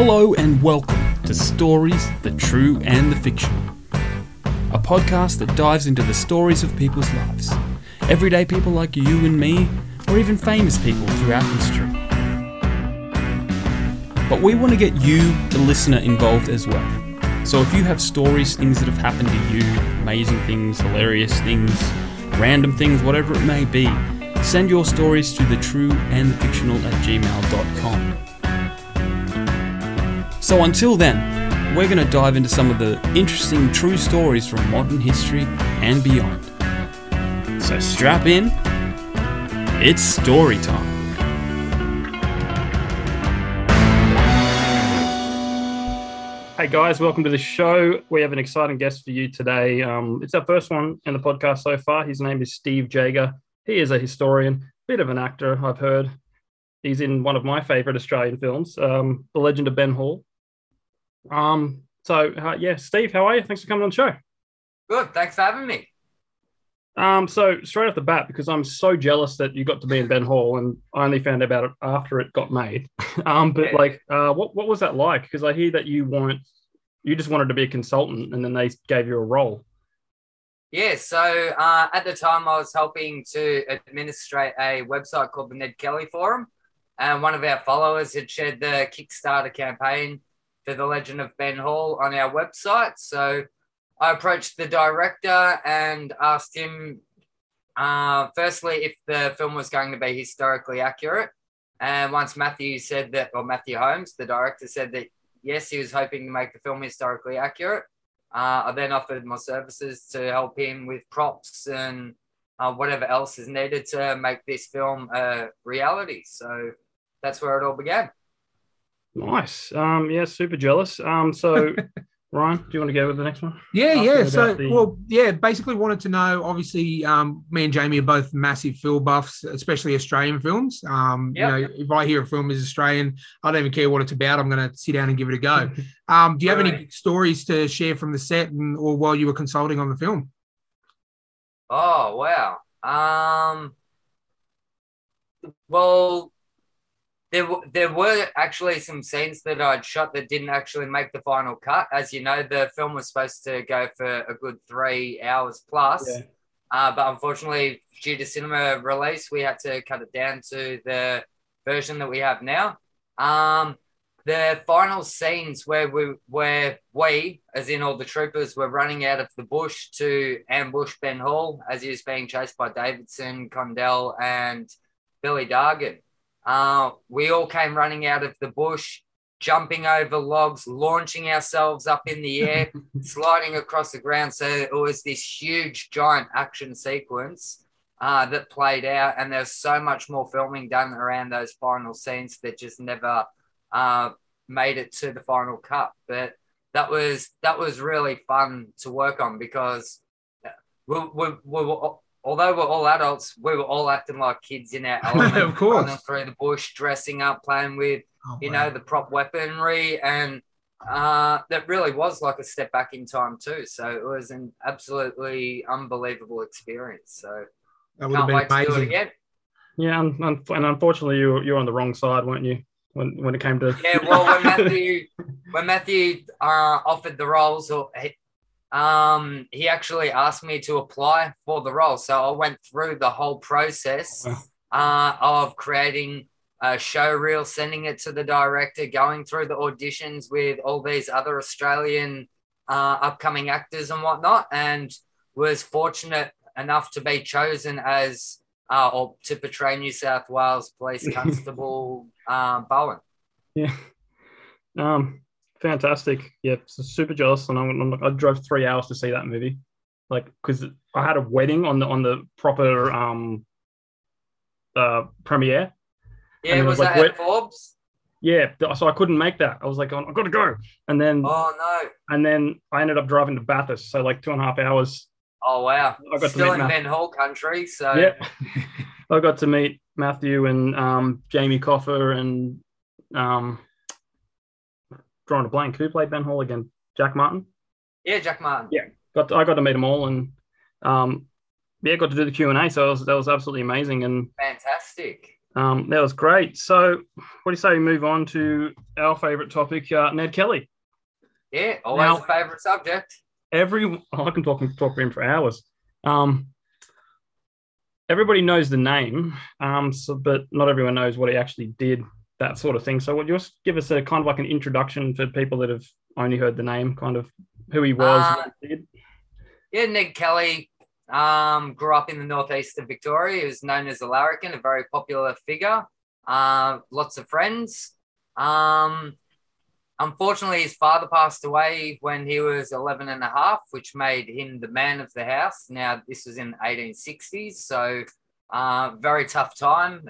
Hello and welcome to Stories, the True and the Fiction, a podcast that dives into the stories of people's lives. Everyday people like you and me, or even famous people throughout history. But we want to get you, the listener, involved as well. So if you have stories, things that have happened to you, amazing things, hilarious things, random things, whatever it may be, send your stories to the true and the fictional at gmail.com. So until then, we're going to dive into some of the interesting true stories from modern history and beyond. So strap in, it's story time. Hey guys, welcome to the show. We have an exciting guest for you today. Um, it's our first one in the podcast so far. His name is Steve Jager. He is a historian, bit of an actor, I've heard. He's in one of my favorite Australian films, um, The Legend of Ben Hall. Um, so, uh, yeah, Steve, how are you? Thanks for coming on the show. Good. Thanks for having me. Um, so straight off the bat, because I'm so jealous that you got to be in Ben Hall, and I only found out about it after it got made. um, but Yeah. like, uh, what what was that like? Because I hear that you weren't, you just wanted to be a consultant, and then they gave you a role. Yeah. So uh, at the time, I was helping to administrate a website called the Ned Kelly Forum, and one of our followers had shared the Kickstarter campaign for the Legend of Ben Hall on our website. So I approached the director and asked him, uh, firstly, if the film was going to be historically accurate. And once Matthew said that, or Matthew Holmes, the director, said that yes, he was hoping to make the film historically accurate. Uh, I then offered my services to help him with props and uh, whatever else is needed to make this film a reality. So that's where it all began. Nice. Um, yeah, super jealous. Um, so Ryan, do you want to go with the next one? Yeah, Asking yeah. So, the- well, yeah, basically wanted to know. Obviously, um, me and Jamie are both massive film buffs, especially Australian films. Um, Yep. You know, if I hear a film is Australian, I don't even care what it's about. I'm going to sit down and give it a go. Um, do you have any Right. stories to share from the set and or while you were consulting on the film? Oh wow. Um. Well, there w- there were actually some scenes that I'd shot that didn't actually make the final cut. As you know, the film was supposed to go for a good three hours plus. Yeah. Uh, but unfortunately, due to cinema release, we had to cut it down to the version that we have now. Um, the final scenes where we, where we, as in all the troopers, were running out of the bush to ambush Ben Hall as he was being chased by Davidson, Condell, and Billy Dargin. Uh, we all came running out of the bush, jumping over logs, launching ourselves up in the air, sliding across the ground. So it was this huge, giant action sequence uh, that played out, and there's so much more filming done around those final scenes that just never uh, made it to the final cut. But that was that was really fun to work on because we, we, we were, although we're all adults, we were all acting like kids in our element, Of course. running through the bush, dressing up, playing with Oh, you wow. know, the prop weaponry, and uh, that really was like a step back in time too. So it was an absolutely unbelievable experience. So that would have can't been wait to do it again. Yeah, and, and, and unfortunately, you were- you were on the wrong side, weren't you? When when it came to Yeah, well, when Matthew when Matthew uh, offered the roles, or he, um, he actually asked me to apply for the role. So I went through the whole process uh, of creating a show reel, sending it to the director, going through the auditions with all these other Australian uh, upcoming actors and whatnot, and was fortunate enough to be chosen as uh, or to portray New South Wales Police Constable uh, Bowen. Yeah. Um, fantastic. Yeah, so super jealous. And I'm, I'm, I drove three hours to see that movie, like because I had a wedding on the on the proper um uh premiere. Yeah, was, was like that wet- at Forbes? Yeah, so I couldn't make that. I was like, I've got to go. And then Oh no! and then I ended up driving to Bathurst, so like two and a half hours. Oh wow! I got Still in Matt. Ben Hall country, so Yeah, I got to meet Matthew and um Jamie Coffa and um drawing a blank. Who played Ben Hall again? Jack Martin. yeah, Jack Martin. Yeah. got to, I got to meet them all and um, yeah, got to do the Q and A. So that was, that was absolutely amazing. And Fantastic. Um, that was great. So, what do you say we move on to our favorite topic, uh, Ned Kelly? Yeah, always Now- a favorite subject. Every I can talk talk for him for hours. Um, everybody knows the name, um, so, but not everyone knows what he actually did, that sort of thing. So, would you just give us a kind of like an introduction for people that have only heard the name, kind of who he was, Uh, he did? Yeah, Ned Kelly um, grew up in the northeast of Victoria. He was known as a larrikin, a very popular figure. Uh, lots of friends. Um, unfortunately, his father passed away when he was 11 and a half, which made him the man of the house. Now, this was in the 1860s, so uh, very tough time.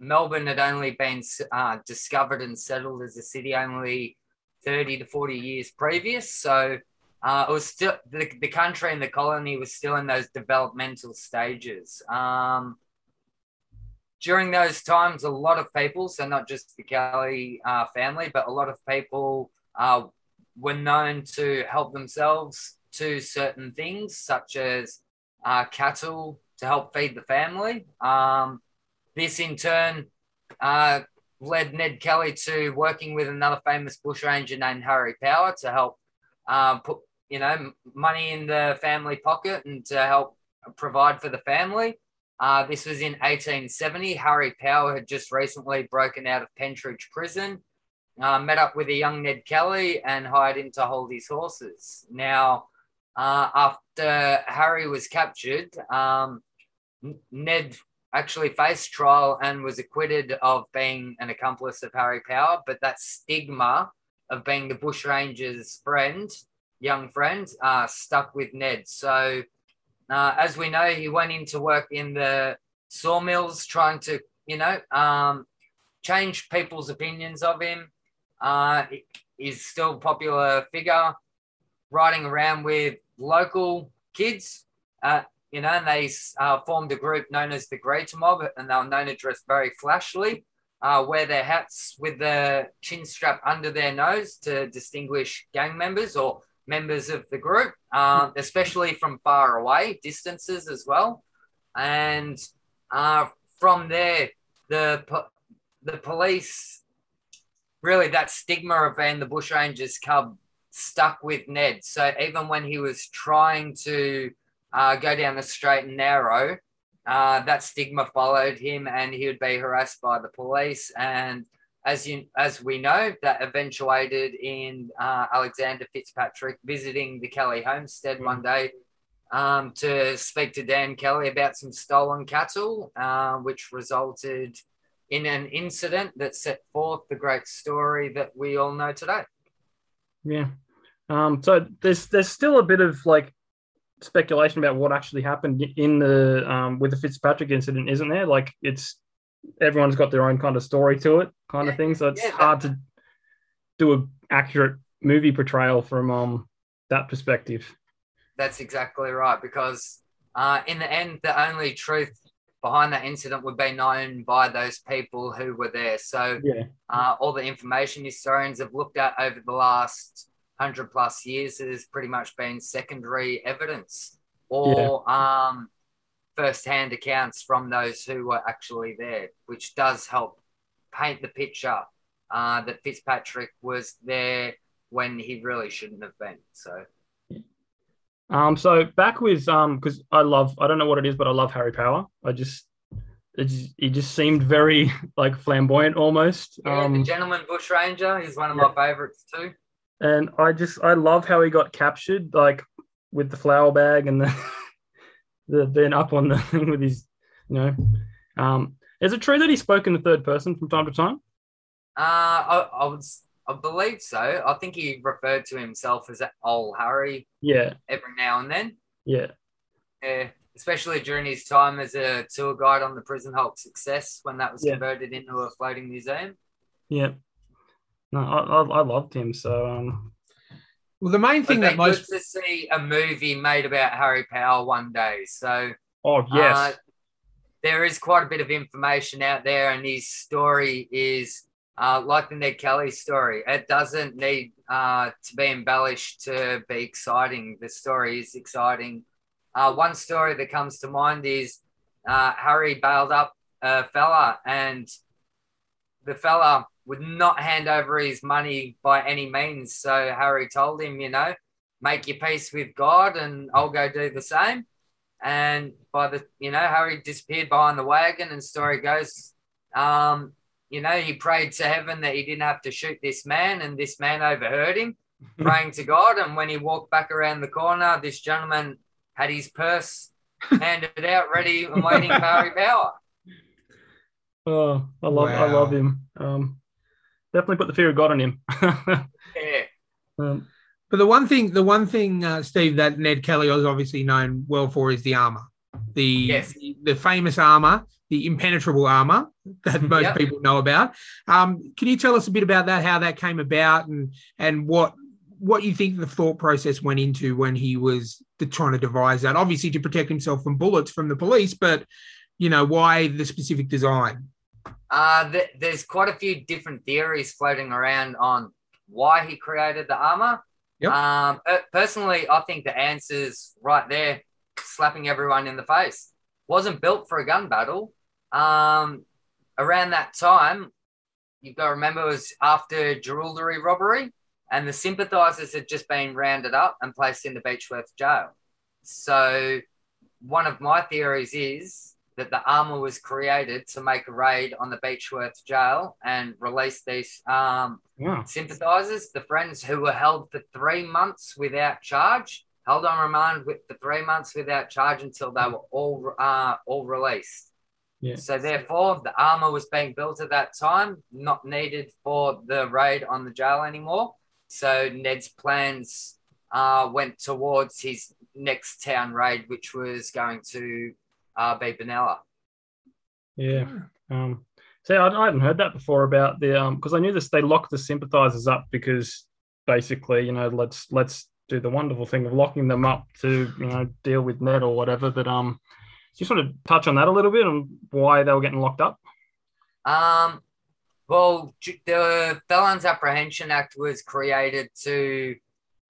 Melbourne had only been uh, discovered and settled as a city only 30 to 40 years previous. So uh, it was still the, the country and the colony was still in those developmental stages. Um, during those times, a lot of people, so not just the Kelly uh, family, but a lot of people uh, were known to help themselves to certain things, such as uh, cattle to help feed the family. Um, this in turn uh, led Ned Kelly to working with another famous bushranger named Harry Power to help uh, put you know money in the family pocket and to help provide for the family. Uh, this was in 1870. Harry Power had just recently broken out of Pentridge Prison, uh, met up with a young Ned Kelly, and hired him to hold his horses. Now, uh, after Harry was captured, um, Ned actually faced trial and was acquitted of being an accomplice of Harry Power, but that stigma of being the Bushranger's friend, young friend, uh, stuck with Ned. So, uh, as we know, he went into work in the sawmills trying to, you know, um, change people's opinions of him. Uh, he's still a popular figure, riding around with local kids. Uh, you know, and they uh, formed a group known as the Greta Mob, and they were known to dress very flashily, uh, wear their hats with the chin strap under their nose to distinguish gang members or members of the group, um, especially from far away distances as well. And uh, from there, the po- the police really that stigma of being the Bushrangers cub stuck with Ned. So even when he was trying to uh, go down the straight and narrow, uh, that stigma followed him, and he would be harassed by the police. And as you as we know, that eventuated in uh, Alexander Fitzpatrick visiting the Kelly homestead one day um, to speak to Dan Kelly about some stolen cattle, uh, which resulted in an incident that set forth the great story that we all know today. Yeah. Um, so there's there's still a bit of like speculation about what actually happened in the um, with the Fitzpatrick incident, isn't there? Like it's everyone's got their own kind of story to it, kind of Yeah, thing. So it's yeah, hard to do a accurate movie portrayal from um that perspective. That's exactly right. Because uh, in the end, the only truth behind that incident would be known by those people who were there. So Yeah. uh, all the information historians have looked at over the last hundred plus years has pretty much been secondary evidence or um, first-hand accounts from those who were actually there, which does help paint the picture uh, that Fitzpatrick was there when he really shouldn't have been. So Um, so back with um, because I love I don't know what it is, but I love Harry Power. I just it's he just seemed very like flamboyant almost. yeah, um, the gentleman bushranger is one of yeah. my favorites too. And I just I love how he got captured, like with the flour bag and the the being up on the thing with his, you know. Um, is it true that he spoke in the third person from time to time? Uh, I, I would, s- I believe so. I think he referred to himself as old Harry Yeah, every now and then. yeah, Yeah, especially during his time as a tour guide on the Prison Hulk Success when that was Yeah. converted into a floating museum. yeah. No, I, I, I loved him. So um, Well, the main thing that most good to see a movie made about Harry Power one day. So oh yes, Uh, there is quite a bit of information out there, and his story is uh, like the Ned Kelly story. It doesn't need uh, to be embellished to be exciting. The story is exciting. Uh, one story that comes to mind is uh, Harry bailed up a fella, and the fella would not hand over his money by any means. So Harry told him, you know, make your peace with God, and I'll go do the same. And by the, you know, Harry disappeared behind the wagon, and story goes, um, you know, he prayed to heaven that he didn't have to shoot this man, and this man overheard him praying to God. And when he walked back around the corner, this gentleman had his purse handed out, ready and waiting for Harry Power. Oh, I love, I love him. Um, definitely put the fear of God on him. Yeah. um, But the one thing, the one thing, uh, Steve, that Ned Kelly is obviously known well for is the armor, the Yes. the, the famous armor, the impenetrable armor that most Yep. people know about. Um, can you tell us a bit about that, how that came about, and and what what you think the thought process went into when he was the, trying to devise that? Obviously, to protect himself from bullets from the police, but you know why the specific design? Uh, th- there's quite a few different theories floating around on why he created the armor. Yep. Um, personally, I think the answer's right there, slapping everyone in the face. Wasn't built for a gun battle. Um, around that time, you've got to remember, it was after Jerilderie robbery, and the sympathizers had just been rounded up and placed in the Beechworth jail. So, one of my theories is that the armor was created to make a raid on the Beechworth jail and release these um, wow. sympathisers, the friends who were held for three months without charge, held on remand with, for three months without charge until they were all uh, all released. Yeah. So therefore, the armor was being built at that time, not needed for the raid on the jail anymore. So Ned's plans uh, went towards his next town raid, which was going to uh, be Benalla. Yeah. Um, see, I, I hadn't heard that before about the um because I knew this they locked the sympathizers up because basically, you know, let's let's do the wonderful thing of locking them up to you know deal with Ned or whatever. But um, just want to touch on that a little bit and why they were getting locked up. Um, well, the Felons Apprehension Act was created to,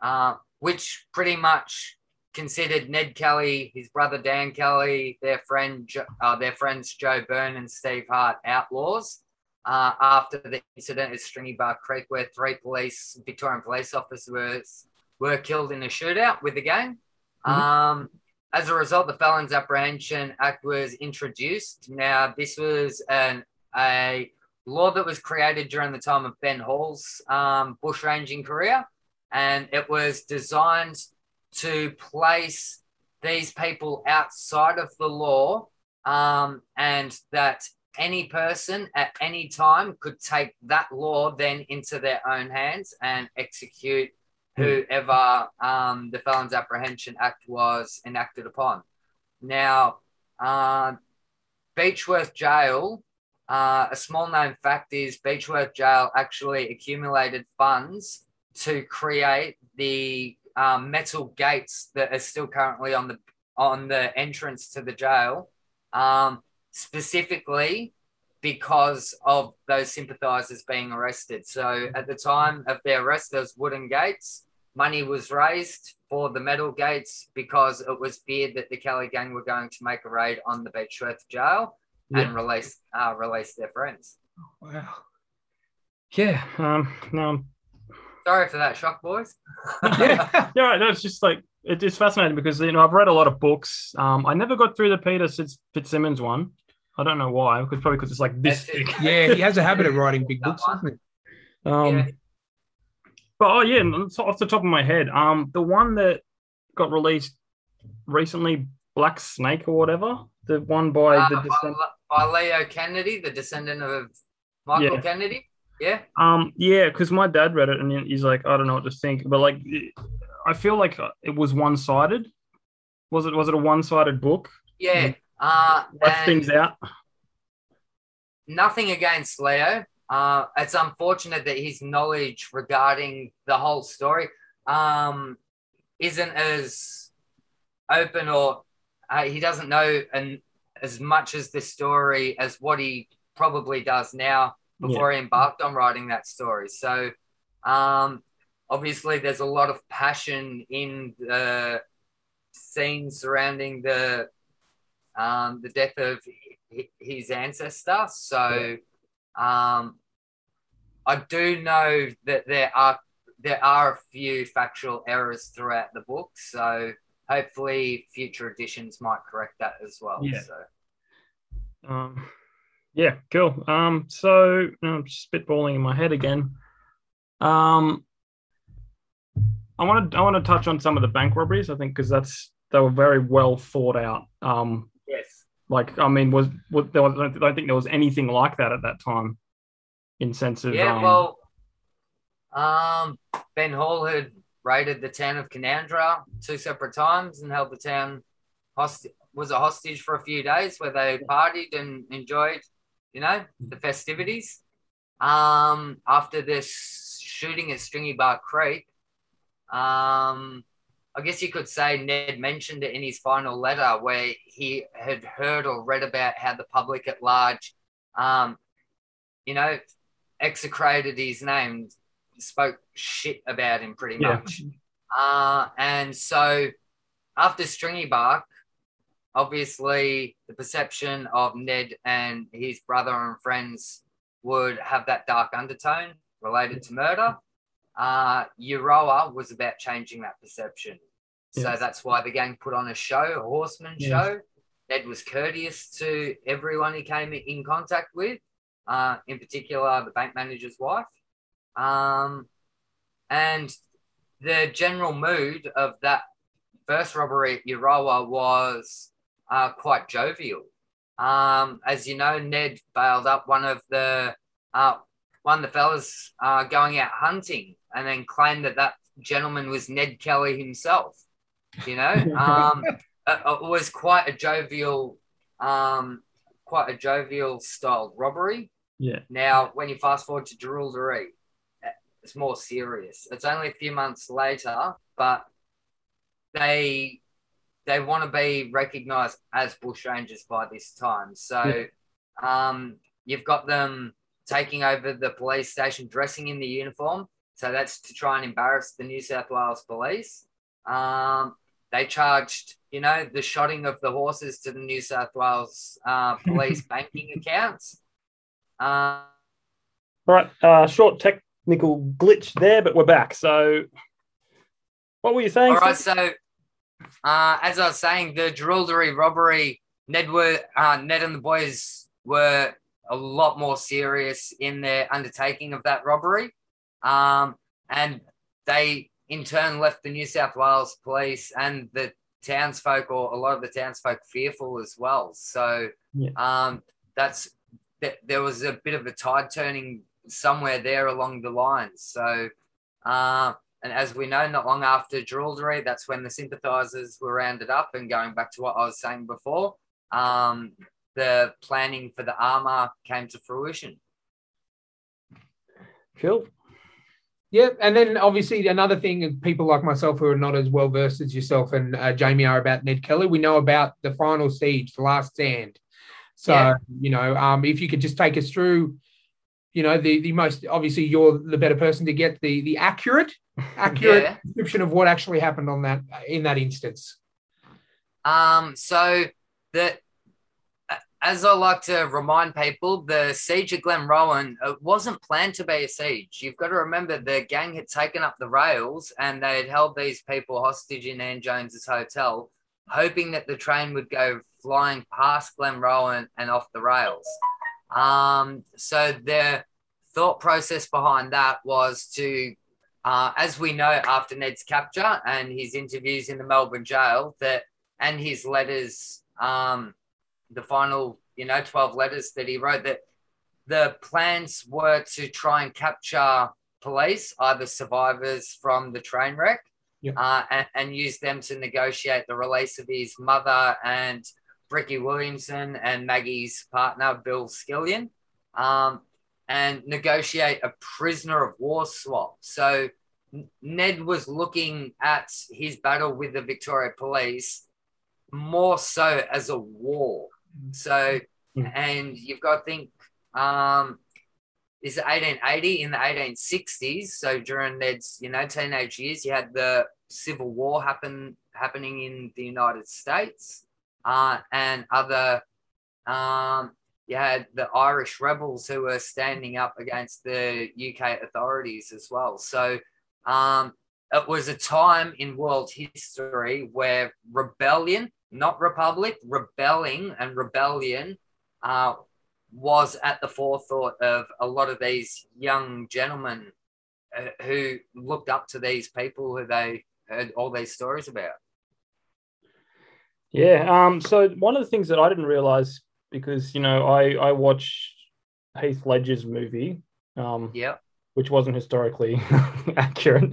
uh, which pretty much considered Ned Kelly, his brother Dan Kelly, their friend, uh, their friends Joe Byrne and Steve Hart outlaws. Uh, after the incident at Stringy Bark Creek, where three police, Victorian police officers were killed in a shootout with the gang. Mhm. Um, as a result, the Felons Apprehension Act was introduced. Now, this was an a law that was created during the time of Ben Hall's um, bushranging career, and it was designed to place these people outside of the law, um, and that any person at any time could take that law then into their own hands and execute whoever um, the Felons Apprehension Act was enacted upon. Now, uh, Beechworth Jail, uh, a small known fact is Beechworth Jail actually accumulated funds to create the um, metal gates that are still currently on the on the entrance to the jail, um, specifically because of those sympathisers being arrested. So at the time of their arrest, those wooden gates, money was raised for the metal gates because it was feared that the Kelly gang were going to make a raid on the Beechworth jail Yeah. and release uh, release their friends. Wow. Yeah. Um. No. Sorry for that shock, boys. Yeah. Yeah. No, it's just like it, it's fascinating because you know I've read a lot of books. Um. I never got through the Peter Fitz- FitzSimons one. I don't know why. Because probably because it's like this it. thick. Yeah, he has a habit of writing big books, doesn't he? Um. Yeah. But oh yeah, so- off the top of my head, um, the one that got released recently, Black Snake or whatever, the one by Uh, the by, descend- by Leo Kennedy, the descendant of Michael Yeah. Kennedy. Yeah. um, yeah, because my dad read it and he's like, I don't know what to think, but like, I feel like it was one sided. Was it? Was it a one sided book? Yeah. Uh, Left things out. nothing against Leo. Uh, it's unfortunate that his knowledge regarding the whole story um, isn't as open or uh, he doesn't know an, as much as the story as what he probably does now before he embarked on writing that story. So, um, obviously, there's a lot of passion in the scenes surrounding the um, the death of his ancestor. So um, I do know that there are there are a few factual errors throughout the book. So hopefully future editions might correct that as well. Yeah. So Um, yeah, cool. Um, so I'm spitballing in my head again. Um, I want to I want to touch on some of the bank robberies. I think because that's they were very well thought out. Um, yes. like I mean, was, was there was, I don't think there was anything like that at that time. In sense of Yeah, um, well, um, Ben Hall had raided the town of Canowindra two separate times and held the town hostage. Was a hostage for a few days where they partied and enjoyed, you know, the festivities. Um, after this shooting at Stringy Bark Creek, um, I guess you could say Ned mentioned it in his final letter where he had heard or read about how the public at large, um, you know, execrated his name, spoke shit about him pretty Yeah. much. Uh, and so after Stringy Bark, obviously the perception of Ned and his brother and friends would have that dark undertone related to murder. Uh, Euroa was about changing that perception. So that's why the gang put on a show, a horseman Yes. show. Ned was courteous to everyone he came in contact with, uh, in particular the bank manager's wife. Um, and the general mood of that first robbery at Euroa was uh, quite jovial. Um, as you know, Ned bailed up one of the uh, one of the fellas uh, going out hunting, and then claimed that that gentleman was Ned Kelly himself. You know, um, it, it was quite a jovial, um, quite a jovial style robbery. yeah, Now, when you fast forward to Jerilderie, it's more serious. It's only a few months later, but they they want to be recognised as bushrangers by this time. So um, you've got them taking over the police station, dressing in the uniform. So that's to try and embarrass the New South Wales police. Um, they charged, you know, the shotting of the horses to the New South Wales uh, police banking accounts. Uh, All right, uh, short technical glitch there, but we're back. So, what were you saying? All right, so uh, as I was saying, the Jerilderie robbery, Ned were uh, Ned and the boys were a lot more serious in their undertaking of that robbery, um, and they in turn left the New South Wales police and the townsfolk, or a lot of the townsfolk, fearful as well. So Yeah. um, that's th- there was a bit of a tide turning somewhere there along the lines. So. Uh, and as we know, not long after Jerilderie, that's when the sympathisers were rounded up. And going back to what I was saying before, um, the planning for the armour came to fruition. cool. Yeah, and then obviously another thing, people like myself who are not as well versed as yourself and uh, Jamie are about Ned Kelly. We know about the final siege, the last stand. So Yeah. you know, um, if you could just take us through, you know, the the most obviously you're the better person to get the the accurate accurate Yeah. description of what actually happened on that in that instance. Um, so that as I like to remind people, the siege at Glenrowan it wasn't planned to be a siege. You've got to remember the gang had taken up the rails and they had held these people hostage in Ann Jones's hotel, hoping that the train would go flying past Glenrowan and off the rails. Um, so their thought process behind that was to, uh, as we know after Ned's capture and his interviews in the Melbourne jail, that and his letters, um, the final, you know, 12 letters that he wrote, that the plans were to try and capture police, either survivors from the train wreck, uh, and, and use them to negotiate the release of his mother and Brickey Williamson and Maggie's partner, Bill Skillion, um, and negotiate a prisoner of war swap. So Ned was looking at his battle with the Victoria Police more so as a war. So, Mm. and you've got to think, um, is it 1880 in the 1860s? So during Ned's, you know, teenage years, you had the Civil War happen happening in the United States, uh, and other um, you had the Irish rebels who were standing up against the UK authorities as well. So um, it was a time in world history where rebellion, not republic, rebelling and rebellion uh, was at the forethought of a lot of these young gentlemen uh, who looked up to these people who they heard all these stories about. Yeah. Um. So one of the things that I didn't realize because you know I I watched Heath Ledger's movie. Um. Yeah. Which wasn't historically accurate.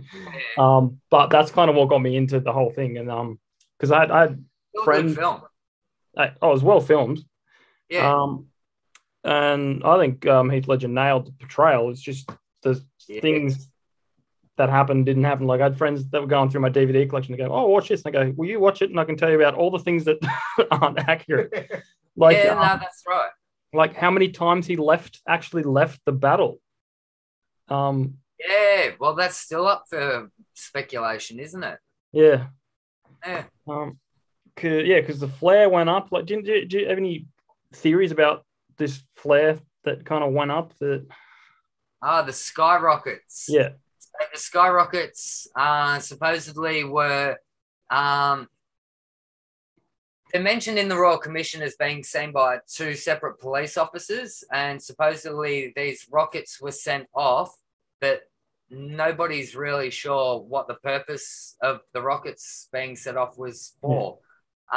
Um. But that's kind of what got me into the whole thing, and um, because I, I had friends. film. I, oh, it was well filmed. Yeah. Um, and I think um, Heath Ledger nailed the portrayal. It's just the Yeah. things that happened didn't happen. Like I had friends that were going through my DVD collection to go, "Oh, watch this," and I go, "Will you watch it?" And I can tell you about all the things that aren't accurate. Like, yeah, um, no, that's right. like how many times he left actually left the battle. Um, Yeah, well, that's still up for speculation, isn't it? yeah, Yeah. um, 'cause- yeah, because the flare went up. Like, didn't you, do you have any theories about this flare that kind of went up? That Ah, the skyrockets. yeah, the skyrockets uh, supposedly were um, they're mentioned in the Royal Commission as being seen by two separate police officers, and supposedly these rockets were sent off, but nobody's really sure what the purpose of the rockets being set off was for.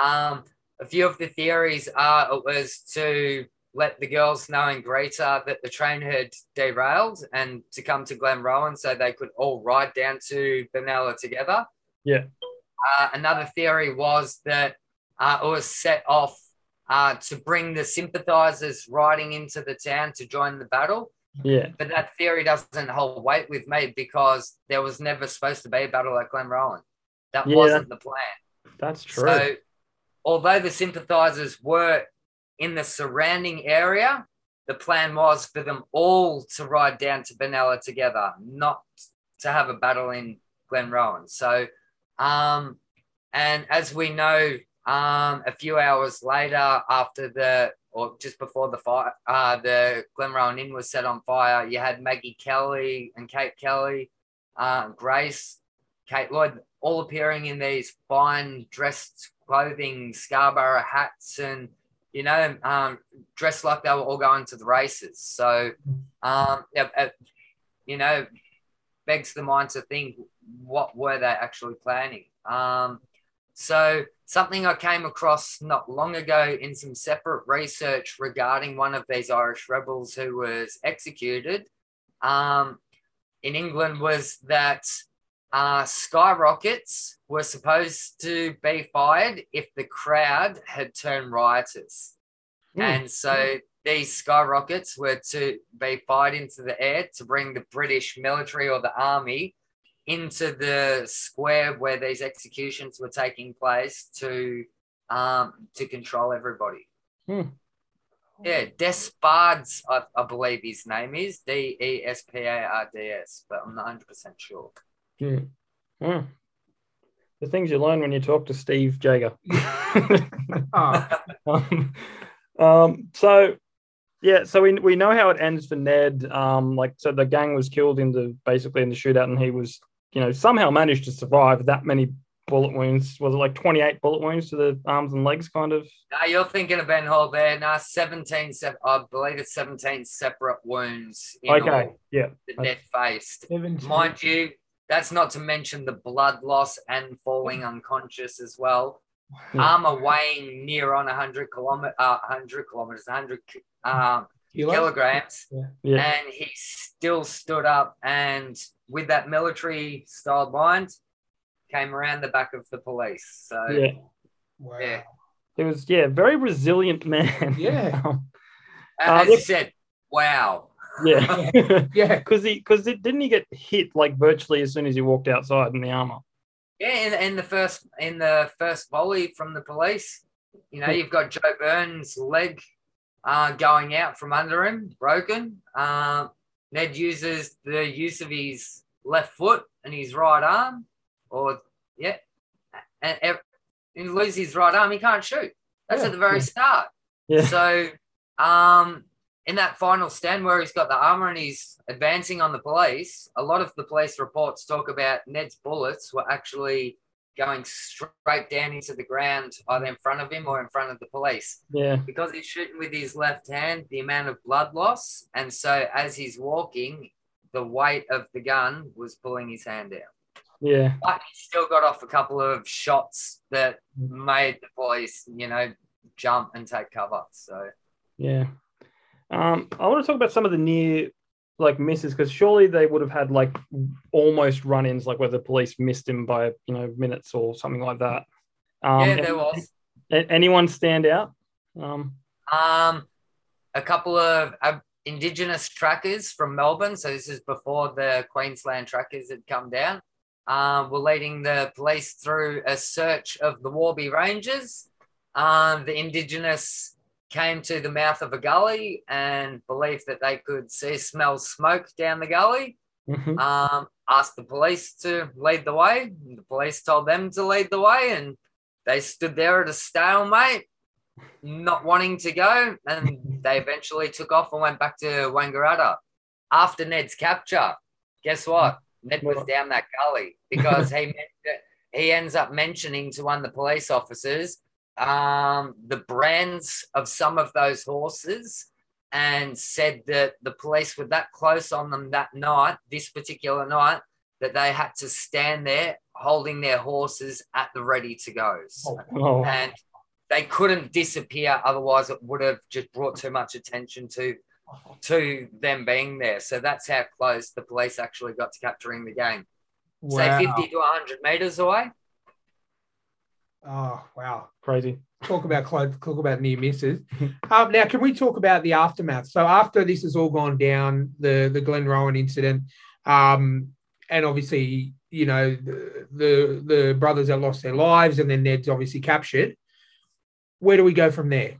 Um, a few of the theories are it was to let the girls know in Greta that the train had derailed and to come to Glenrowan so they could all ride down to Benalla together. Yeah. Uh, another theory was that uh, it was set off uh, to bring the sympathizers riding into the town to join the battle. yeah. But that theory doesn't hold weight with me because there was never supposed to be a battle at Glenrowan. That Yeah. wasn't the plan. That's true. So, although the sympathizers were in the surrounding area, the plan was for them all to ride down to Benalla together, not to have a battle in Glenrowan. So, um, and as we know, um, a few hours later, after the or just before the fire, uh, the Glenrowan Inn was set on fire. You had Maggie Kelly and Kate Kelly, uh, Grace, Kate Lloyd, all appearing in these fine dressed clothing, Scarborough hats, and you know, um, dressed like they were all going to the races. So, um, yeah, uh, you know, begs the mind to think what were they actually planning. Um, so something I came across not long ago in some separate research regarding one of these Irish rebels who was executed um, in England was that uh, skyrockets were supposed to be fired if the crowd had turned riotous. Hmm. And so these skyrockets were to be fired into the air to bring the British military or the army into the square where these executions were taking place to um, to control everybody. Hmm. Yeah, Despards, I, I believe his name is D E S P A R D S, but I'm not 100 percent sure. Hmm. Hmm. The things you learn when you talk to Steve Jager. Oh, um, um, so yeah, so we we know how it ends for Ned. Um, like so the gang was killed in the basically in the shootout, and he was you know somehow managed to survive that many bullet wounds. Was it like twenty eight bullet wounds to the arms and legs, kind of? No, you're thinking of Ben Hall there. No, 17, se- I believe it's 17 separate wounds in Okay, all yeah, that Ned faced. seventeen. Mind you, that's not to mention the blood loss and falling unconscious as well. Yeah. Armor weighing near on 100 kilometer, uh, 100 kilometers, 100 um, Kilos? kilograms, yeah, and he still stood up and with that military style mind came around the back of the police. So yeah. Wow. Yeah. It was yeah, very resilient man. Yeah. Um, uh, Uh, as you look- said, wow. yeah. Yeah. Because he because it didn't he get hit like virtually as soon as he walked outside in the armor? Yeah, in, in the first in the first volley from the police, you know, you've got Joe Byrne's leg uh, going out from under him, broken. Uh, Ned uses the use of his left foot and his right arm, or yeah, and ev- he loses his right arm, he can't shoot. That's Yeah, at the very start. Yeah. So, um, in that final stand where he's got the armor and he's advancing on the police, a lot of the police reports talk about Ned's bullets were actually going straight down into the ground, either in front of him or in front of the police. Yeah. Because he's shooting with his left hand, the amount of blood loss, and so as he's walking, the weight of the gun was pulling his hand down. Yeah. But he still got off a couple of shots that made the police, you know, jump and take cover. So Yeah. Um, I want to talk about some of the near like misses because surely they would have had like almost run-ins, like where the police missed him by you know minutes or something like that. Um, yeah, there was. anyone stand out? Um, Um, a couple of uh, Indigenous trackers from Melbourne. So this is before the Queensland trackers had come down. Um, were leading the police through a search of the Warby Ranges. Um, the Indigenous came to the mouth of a gully and believed that they could see smell smoke down the gully. mhm. um, asked the police to lead the way. The police told them to lead the way, and they stood there at a stalemate, not wanting to go. And they eventually took off and went back to Wangaratta. After Ned's capture, guess what? Ned was down that gully because he he ends up mentioning to one of the police officers um, the brands of some of those horses and said that the police were that close on them that night, this particular night, that they had to stand there holding their horses at the ready to go. So- Oh, And they couldn't disappear, otherwise, it would have just brought too much attention to to them being there. So that's how close the police actually got to capturing the game. Wow. Say 50 to 100 meters away. Oh, wow. crazy. Talk about close, talk about near misses. Um, now, can we talk about the aftermath? So after this has all gone down, the the Glenrowan incident, um, and obviously, you know, the, the the brothers have lost their lives, and then Ned's obviously captured. Where do we go from there?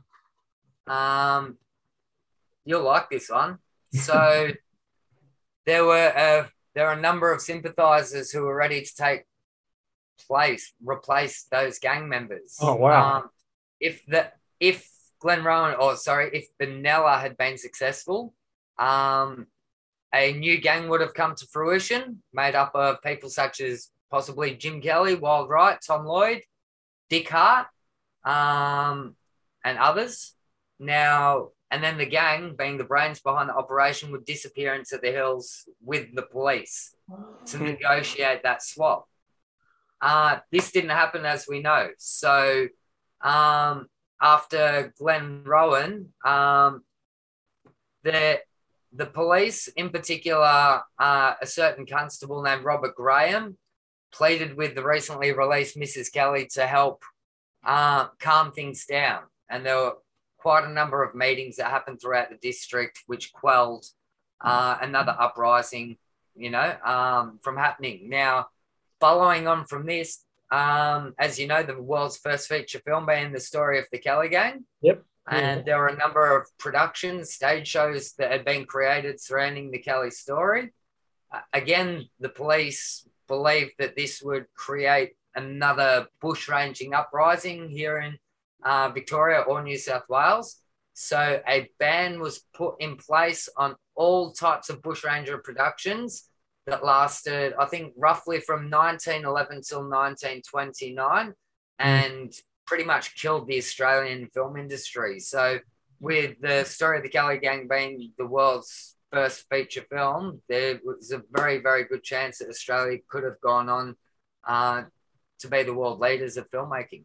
Um, you'll like this one. So there were a, there were a number of sympathisers who were ready to take place, replace those gang members. Oh, wow. Um, if the if Glenrowan, or sorry, if Benalla had been successful, um, a new gang would have come to fruition, made up of people such as possibly Jim Kelly, Wild Wright, Tom Lloyd, Dick Hart, um, and others. Now, and then the gang, being the brains behind the operation, would disappear into the hills with the police to negotiate that swap. Uh, this didn't happen, as we know. So, um, after Glenrowan, um, the the police, in particular, uh, a certain constable named Robert Graham, pleaded with the recently released Mrs. Kelly to help uh, calm things down. And there were quite a number of meetings that happened throughout the district, which quelled uh, another uprising, you know, um, from happening. Now, following on from this, um, as you know, the world's first feature film being the story of the Kelly Gang. Yep. And there were a number of productions, stage shows that had been created surrounding the Kelly story. Uh, again, the police believed that this would create another bushranging uprising here in uh, Victoria or New South Wales. So a ban was put in place on all types of bushranger productions that lasted, I think, roughly from 1911 till 1929, and pretty much killed the Australian film industry. So, with the story of the Kelly Gang being the world's first feature film, there was a very, very good chance that Australia could have gone on uh, to be the world leaders of filmmaking,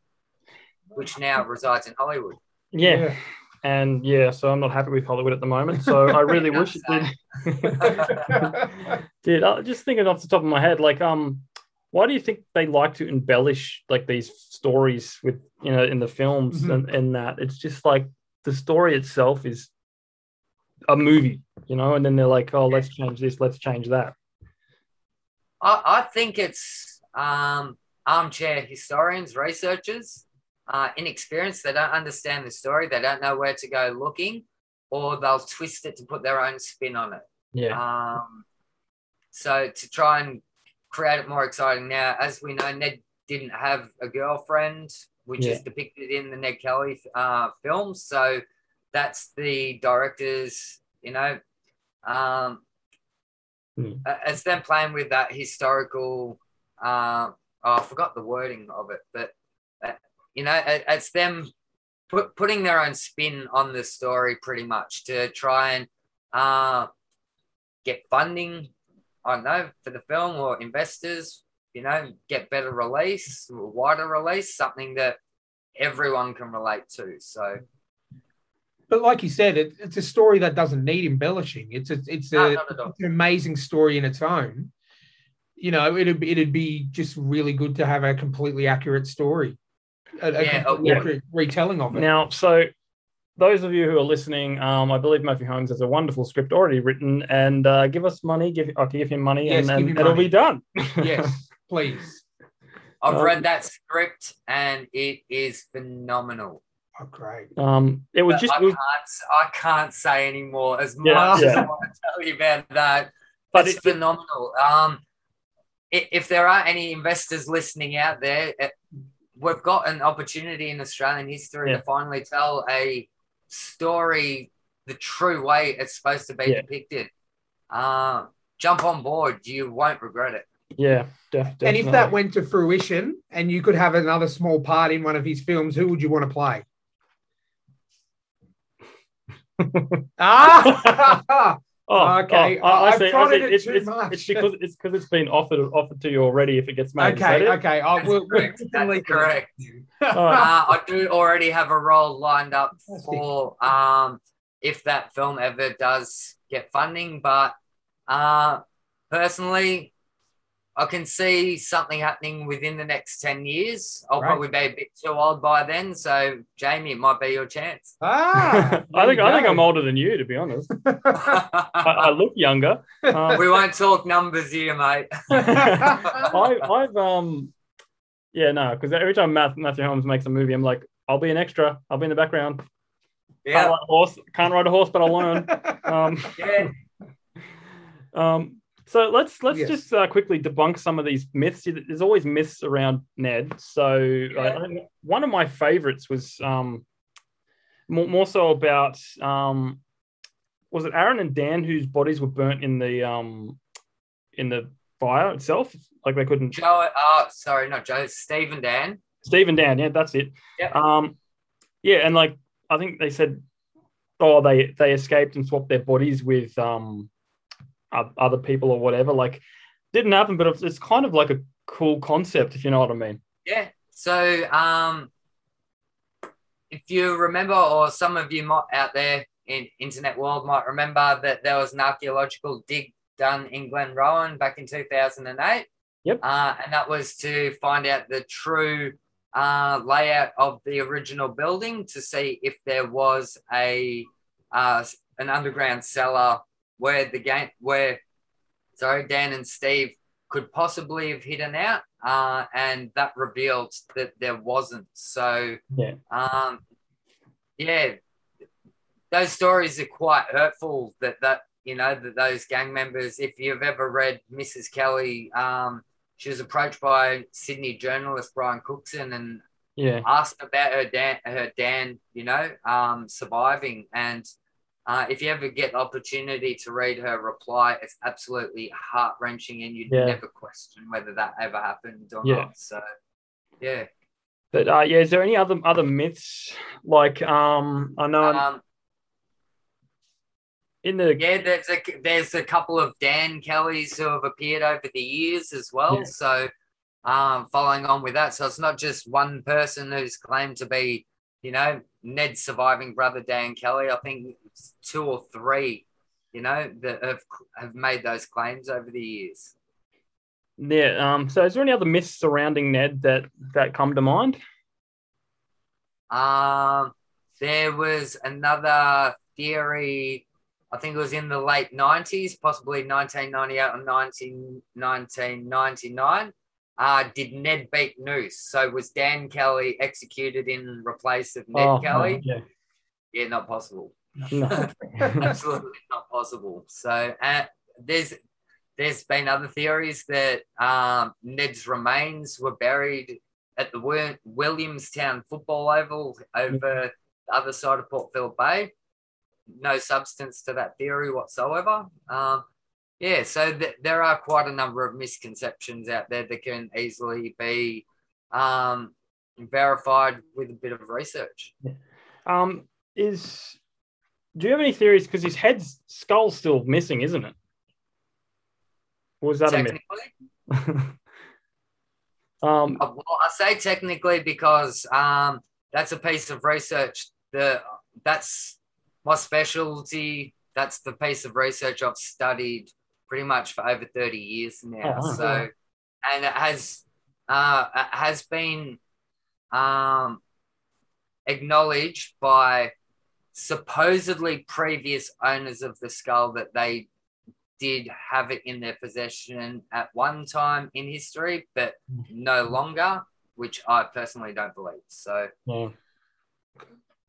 which now resides in Hollywood. Yeah. And yeah, so I'm not happy with Hollywood at the moment. So I really wish it did. Dude, I just thinking off the top of my head, like, um, why do you think they like to embellish like these stories with you know in the films Mhm. and, and that it's just like the story itself is a movie, you know, and then they're like, oh, let's change this, let's change that. I, I think it's um, armchair historians, researchers, uh, inexperienced. They don't understand the story. They don't know where to go looking, or they'll twist it to put their own spin on it. Yeah, Um, so to try and create it more exciting now, as we know, Ned didn't have a girlfriend, which Yeah. is depicted in the Ned Kelly uh, films. So that's the directors, you know, um, uh, it's them playing with that historical. Uh, oh, I forgot the wording of it, but you know, it, it's them put, putting their own spin on the story, pretty much to try and uh, get funding. I don't know for the film or investors. You know, get better release, wider release, something that everyone can relate to. So But like you said, it, it's a story that doesn't need embellishing. It's a, it's a, No, not it's an amazing story in its own. You know, it'd it'd be just really good to have a completely accurate story, a, a Yeah, completely yeah. accurate retelling of it. Now, so those of you who are listening, um, I believe Matthew Holmes has a wonderful script already written, and uh, give us money. Give I can give him money, Yes, and, give and him it'll money. be done. yes, please. I've Um, read that script and it is phenomenal. Oh, great. um, it was But just, I, it was- can't, I can't say anymore as Yeah, much as. I want to tell you about that. but it's it, phenomenal. Um, if there are any investors listening out there, eh, we've got an opportunity in Australian history Yeah. to finally tell a story the true way it's supposed to be Yeah. depicted. Uh, jump on board; you won't regret it. yeah, def, And if that went to fruition and you could have another small part in one of his films, who would you want to play? ah, Oh, Okay, oh, I, I I've see. I prodded see. it It's, too it's, much. it's because it's because it's been offered offered to you already. If it gets made, Is okay, it? okay. I That's will. correct. That's correct. All right. uh, I do already have a role lined up for um, if that film ever does get funding. But uh, personally, I can see something happening within the next 10 years. I'll Right. probably be a bit too old by then. So, Jamie, it might be your chance. Ah, I think I think I'm older than you, to be honest. I, I look younger. Um, we won't talk numbers here, mate. I, I've um, yeah, no, because every time Matthew Holmes makes a movie, I'm like, I'll be an extra. I'll be in the background. Can't Yeah, ride a horse. Can't ride a horse, but I'll learn. Um, yeah. um, so let's let's Yes. just uh, quickly debunk some of these myths. There's always myths around Ned. So I- I one of my favorites was um, more, more so about um, was it Aaron and Dan whose bodies were burnt in the um, in the fire itself? Like they couldn't. Joe, oh, sorry, not Joe, Steve and Dan. Steve and Dan, yeah, that's it. Yep. Um, yeah, and like I think they said, oh, they they escaped and swapped their bodies with um other people or whatever. Like, didn't happen, but it's, kind of like a cool concept, if you know what I mean. Yeah. So, um, if you remember, or some of you might out there in internet world might remember that there was an archaeological dig done in Glenrowan back in 2008. Yep. Uh, and that was to find out the true uh, layout of the original building to see if there was a uh, an underground cellar where the game where sorry Dan and Steve could possibly have hidden out, uh, and that revealed that there wasn't. So, Yeah. um, yeah, those stories are quite hurtful. That that you know that those gang members. If you've ever read Mrs. Kelly, um, she was approached by Sydney journalist Brian Cookson and Yeah, asked about her Dan, her Dan, you know, um, surviving. And uh, if you ever get the opportunity to read her reply, it's absolutely heart wrenching, and you'd Yeah. never question whether that ever happened or Yeah. not. So, yeah. but uh, yeah, is there any other other myths? Like, um, I know Um, in the yeah, there's a there's a couple of Dan Kellys who have appeared over the years as well. Yeah. So, um, following on with that, so it's not just one person who's claimed to be, you know, Ned's surviving brother Dan Kelly. I think two or three, you know, that have have made those claims over the years. yeah, um, so is there any other myths surrounding Ned that that come to mind? Um, there was another theory. I think it was in the late 90s, possibly 1998 or 19, 1999. Uh, did Ned beat Noose? So was Dan Kelly executed in replace of Ned Oh, Kelly? yeah, Yeah, not possible. no. Absolutely not possible. So uh, there's there's been other theories that um, Ned's remains were buried at the Williamstown Football Oval over the other side of Port Phillip Bay. no substance to that theory whatsoever. Um, yeah, so th- there are quite a number of misconceptions out there that can easily be um, verified with a bit of research. Um, is do you have any theories? Because his head's skull's still missing, isn't it? Or was that a myth? Um, Uh, well, I say technically because um, that's a piece of research. The that's my specialty. That's the piece of research I've studied pretty much for over thirty years now. Oh, so, and it has uh, it has been um, acknowledged by supposedly previous owners of the skull that they did have it in their possession at one time in history, but no longer, which I personally don't believe. So, yeah.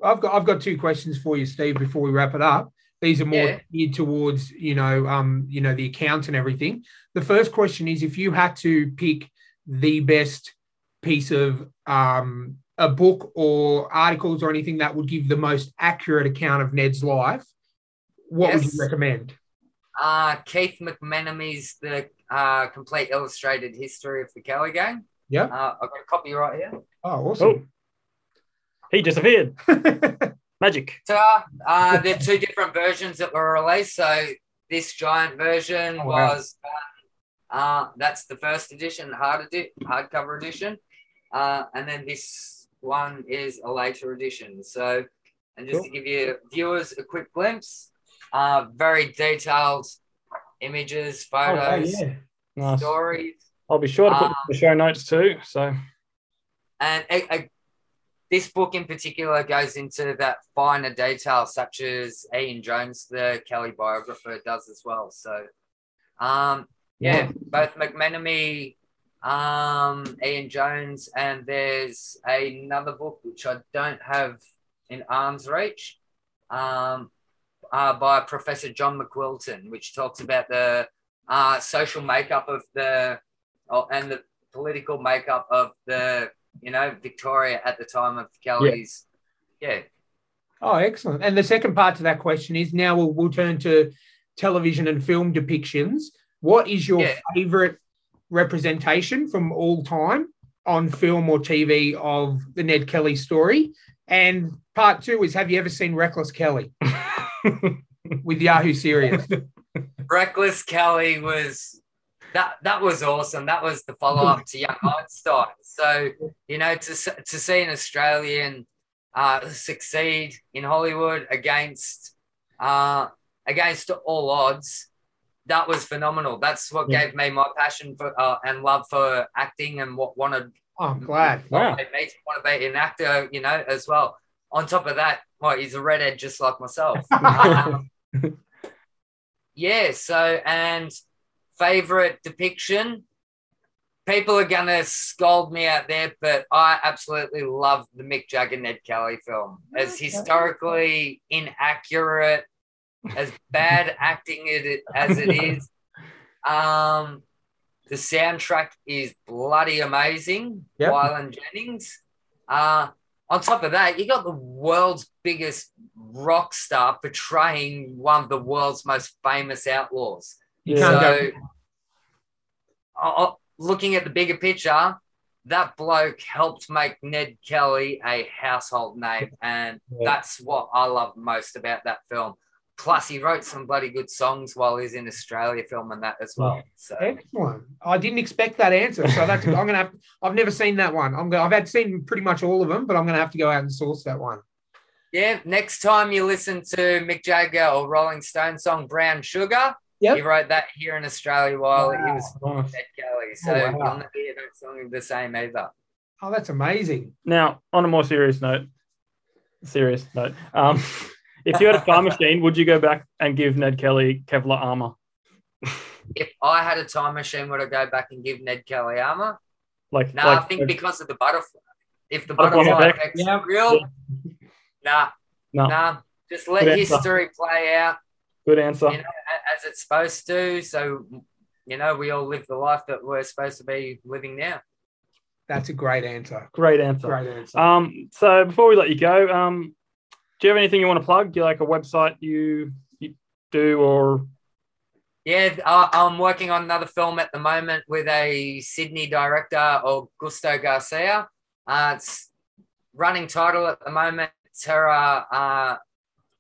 I've got I've got two questions for you, Steve, before we wrap it up. These are more Yeah. geared towards, you know, um, you know, the accounts and everything. The first question is if you had to pick the best piece of um, a book or articles or anything that would give the most accurate account of Ned's life, what would you recommend? uh, Keith McMenomy's The uh, Complete Illustrated History of the Kelly Gang. Yeah. Uh, I've got a copy right here. Oh, Oh, awesome. he disappeared. Magic. Uh, there are two different versions that were released. So this giant version Oh, wow. was uh, that's the first edition, hard edi- hardcover edition, uh, and then this one is a later edition. So, and just to give you viewers a quick glimpse, uh, very detailed images, Oh, photos, yeah. Nice. stories. I'll be sure to put Um, the show notes too. So And a, a, this book in particular goes into that finer detail, such as Ian Jones, the Kelly biographer, does as well. So, um, yeah, both McMenomy, um, Ian Jones, and there's another book which I don't have in arm's reach, um, uh, by Professor John McQuilton, which talks about the uh, social makeup of the oh, and the political makeup of the you know Victoria at the time of Kelly's. Yeah, Oh, excellent. And the second part to that question is now we'll, we'll turn to television and film depictions. What is your Yeah. favorite representation from all time on film or TV of the Ned Kelly story? And part two is have you ever seen Reckless Kelly with Yahoo Serious? Reckless Kelly was that that was awesome. That was the follow up to Young Einstein. So you know to to see an Australian uh, succeed in Hollywood against uh, against all odds. That was phenomenal. That's what Yeah. gave me my passion for uh, and love for acting and what wanted Oh, I'm glad. Wow. made me want to be an actor, you know, as well. On top of that, well, he's a redhead just like myself. Um, yeah, so and favorite depiction. People are gonna scold me out there, but I absolutely love the Mick Jagger Ned Kelly film. As historically inaccurate, as bad acting it as it is, um, the soundtrack is bloody amazing. Yep. Waylon Jennings. Uh, on top of that, you got the world's biggest rock star portraying one of the world's most famous outlaws. You Yeah. can't So, go. looking at the bigger picture, that bloke helped make Ned Kelly a household name, and Yeah. that's what I love most about that film. Plus, he wrote some bloody good songs while he's in Australia filming that as well. So, Excellent. I didn't expect that answer, so that's. I'm gonna have. I've never seen that one. I'm. Go, I've had seen pretty much all of them, but I'm gonna have to go out and source that one. yeah, next time you listen to Mick Jagger or Rolling Stone song Brown Sugar, Yep. he wrote that here in Australia while he was Nice. Ned Kelly. So, Oh, wow. you'll never hear that song the same either. Oh, that's amazing. Now, on a more serious note, serious note, um, if you had a time machine, would you go back and give Ned Kelly Kevlar armor? If I had a time machine, would I go back and give Ned Kelly armor? Like, No, like I think because of the butterfly. If the Butterfly butterfly effect. effect's Yeah. real, nah, no, nah. Just let Good answer. history play out good answer. you know, a- as it's supposed to. So, you know, we all live the life that we're supposed to be living now. That's a great answer. Great answer. Great answer. Um, so before we let you go, um, do you have anything you want to plug? Do you like a website you, you do or Yeah, I'm working on another film at the moment with a Sydney director, Augusto Garcia. Uh, it's running title at the moment, Terra uh,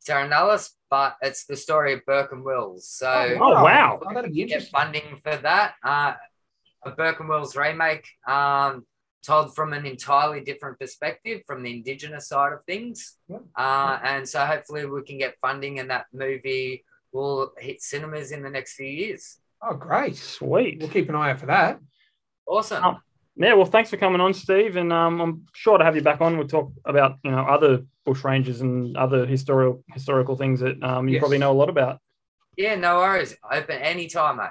Terra Nullius, but it's the story of Burke and Wills. So Oh, wow. Oh, that'd be get interesting. funding for that. Uh, a Burke and Wills remake, um, told from an entirely different perspective, from the Indigenous side of things. Yeah. Uh, and so hopefully we can get funding, and that movie will hit cinemas in the next few years. Oh, great. sweet? We'll keep an eye out for that. Awesome. Oh. Yeah, well, thanks for coming on, Steve, and um, I'm sure to have you back on. We'll talk about you know other bushrangers and other historical historical things that um, you Yes. probably know a lot about. Yeah, no worries. Open anytime, mate.